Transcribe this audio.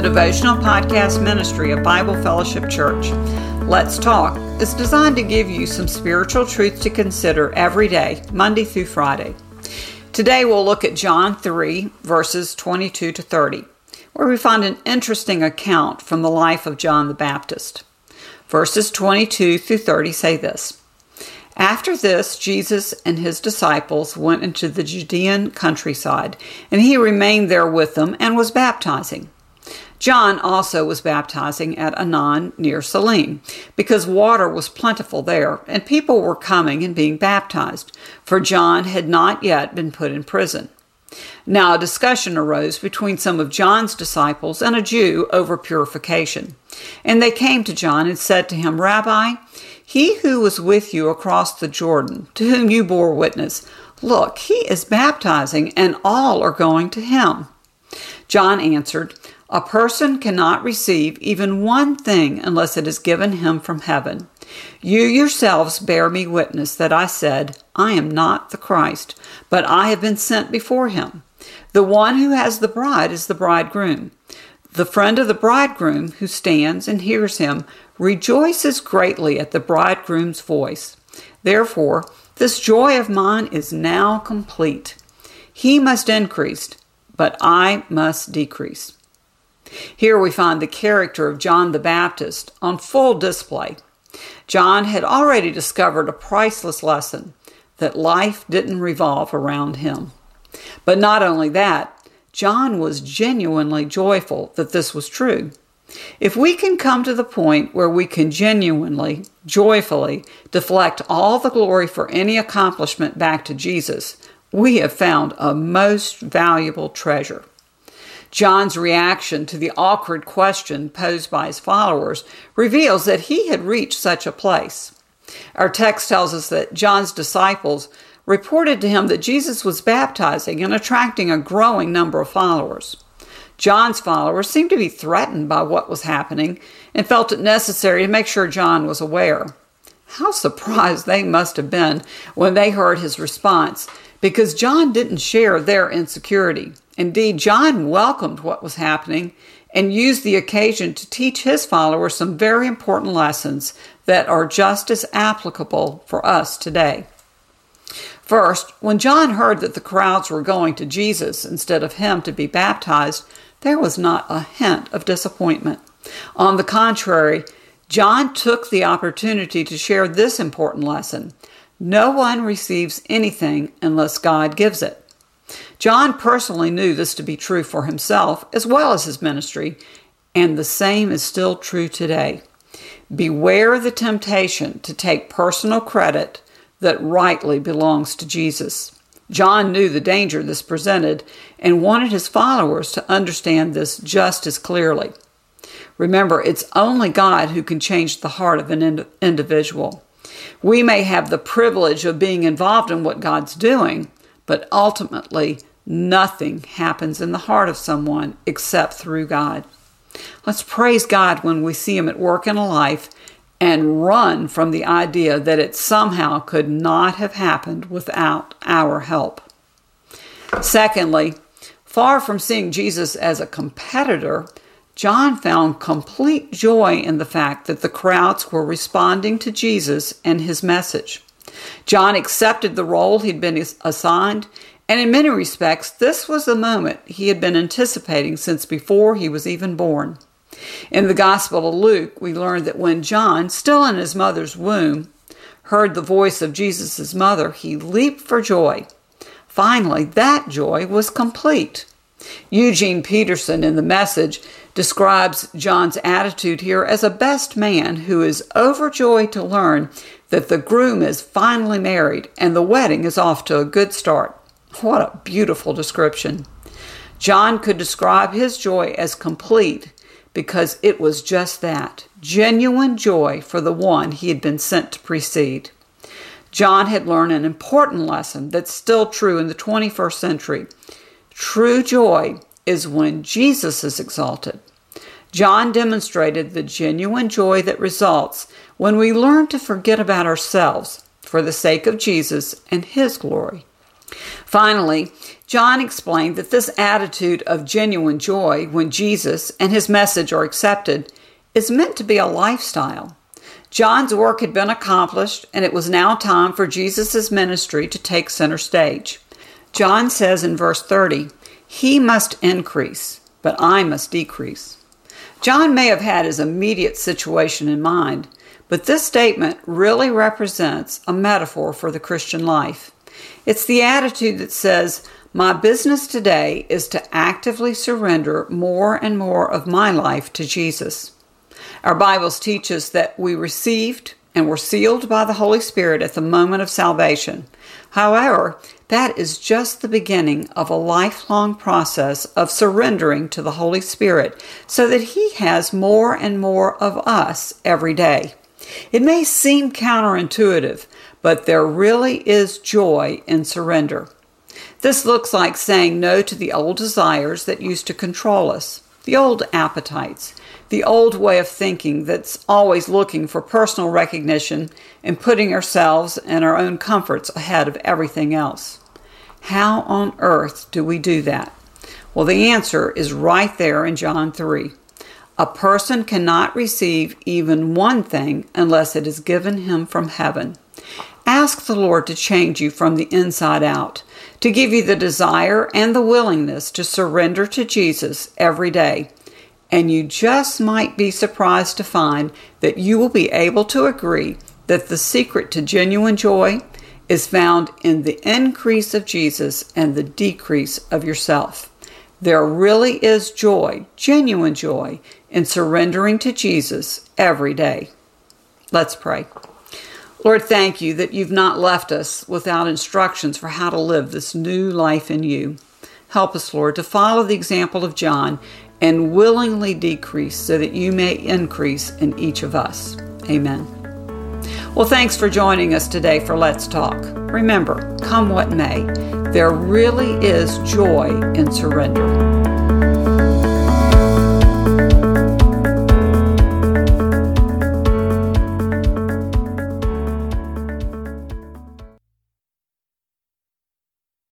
the devotional podcast ministry of Bible Fellowship Church. Let's Talk is designed to give you some spiritual truth to consider every day, Monday through Friday. Today we'll look at John 3, verses 22 to 30, where we find an interesting account from the life of John the Baptist. Verses 22 through 30 say this After this, Jesus and his disciples went into the Judean countryside, and he remained there with them and was baptizing. John also was baptizing at Aenon near Salim, because water was plentiful there, and people were coming and being baptized, for John had not yet been put in prison. Now a discussion arose between some of John's disciples and a Jew over purification. And they came to John and said to him, Rabbi, he who was with you across the Jordan, to whom you bore witness, look, he is baptizing, and all are going to him. John answered, a person cannot receive even one thing unless it is given him from heaven. You yourselves bear me witness that I said, I am not the Christ, but I have been sent before him. The one who has the bride is the bridegroom. The friend of the bridegroom who stands and hears him rejoices greatly at the bridegroom's voice. Therefore, this joy of mine is now complete. He must increase, but I must decrease. Here we find the character of John the Baptist on full display. John had already discovered a priceless lesson that life didn't revolve around him. But not only that, John was genuinely joyful that this was true. If we can come to the point where we can genuinely, joyfully deflect all the glory for any accomplishment back to Jesus, we have found a most valuable treasure. John's reaction to the awkward question posed by his followers reveals that he had reached such a place. Our text tells us that John's disciples reported to him that Jesus was baptizing and attracting a growing number of followers. John's followers seemed to be threatened by what was happening and felt it necessary to make sure John was aware. How surprised they must have been when they heard his response, because John didn't share their insecurity. Indeed, John welcomed what was happening and used the occasion to teach his followers some very important lessons that are just as applicable for us today. First, when John heard that the crowds were going to Jesus instead of him to be baptized, there was not a hint of disappointment. On the contrary, John took the opportunity to share this important lesson no one receives anything unless God gives it. John personally knew this to be true for himself as well as his ministry, and the same is still true today. Beware the temptation to take personal credit that rightly belongs to Jesus. John knew the danger this presented and wanted his followers to understand this just as clearly. Remember, it's only God who can change the heart of an individual. We may have the privilege of being involved in what God's doing, but ultimately, nothing happens in the heart of someone except through God. Let's praise God when we see Him at work in a life and run from the idea that it somehow could not have happened without our help. Secondly, far from seeing Jesus as a competitor, John found complete joy in the fact that the crowds were responding to Jesus and his message. John accepted the role he'd been assigned, and in many respects, this was the moment he had been anticipating since before he was even born. In the Gospel of Luke, we learn that when John, still in his mother's womb, heard the voice of Jesus' mother, he leaped for joy. Finally, that joy was complete. Eugene Peterson, in the message, describes John's attitude here as a best man who is overjoyed to learn that the groom is finally married and the wedding is off to a good start. What a beautiful description. John could describe his joy as complete because it was just that genuine joy for the one he had been sent to precede. John had learned an important lesson that's still true in the 21st century. True joy is when Jesus is exalted. John demonstrated the genuine joy that results when we learn to forget about ourselves for the sake of Jesus and His glory. Finally, John explained that this attitude of genuine joy when Jesus and his message are accepted is meant to be a lifestyle. John's work had been accomplished, and it was now time for Jesus' ministry to take center stage. John says in verse 30, He must increase, but I must decrease. John may have had his immediate situation in mind, but this statement really represents a metaphor for the Christian life. It's the attitude that says, My business today is to actively surrender more and more of my life to Jesus. Our Bibles teach us that we received and were sealed by the Holy Spirit at the moment of salvation. However, that is just the beginning of a lifelong process of surrendering to the Holy Spirit so that He has more and more of us every day. It may seem counterintuitive, but there really is joy in surrender. This looks like saying no to the old desires that used to control us, the old appetites, the old way of thinking that's always looking for personal recognition and putting ourselves and our own comforts ahead of everything else. How on earth do we do that? Well, the answer is right there in John 3. A person cannot receive even one thing unless it is given him from heaven. Ask the Lord to change you from the inside out, to give you the desire and the willingness to surrender to Jesus every day and you just might be surprised to find that you will be able to agree that the secret to genuine joy is found in the increase of Jesus and the decrease of yourself. There really is joy, genuine joy, in surrendering to Jesus every day. Let's pray. Lord, thank you that you've not left us without instructions for how to live this new life in you. Help us, Lord, to follow the example of John and willingly decrease so that you may increase in each of us. Amen. Well, thanks for joining us today for Let's Talk. Remember, come what may, there really is joy in surrender.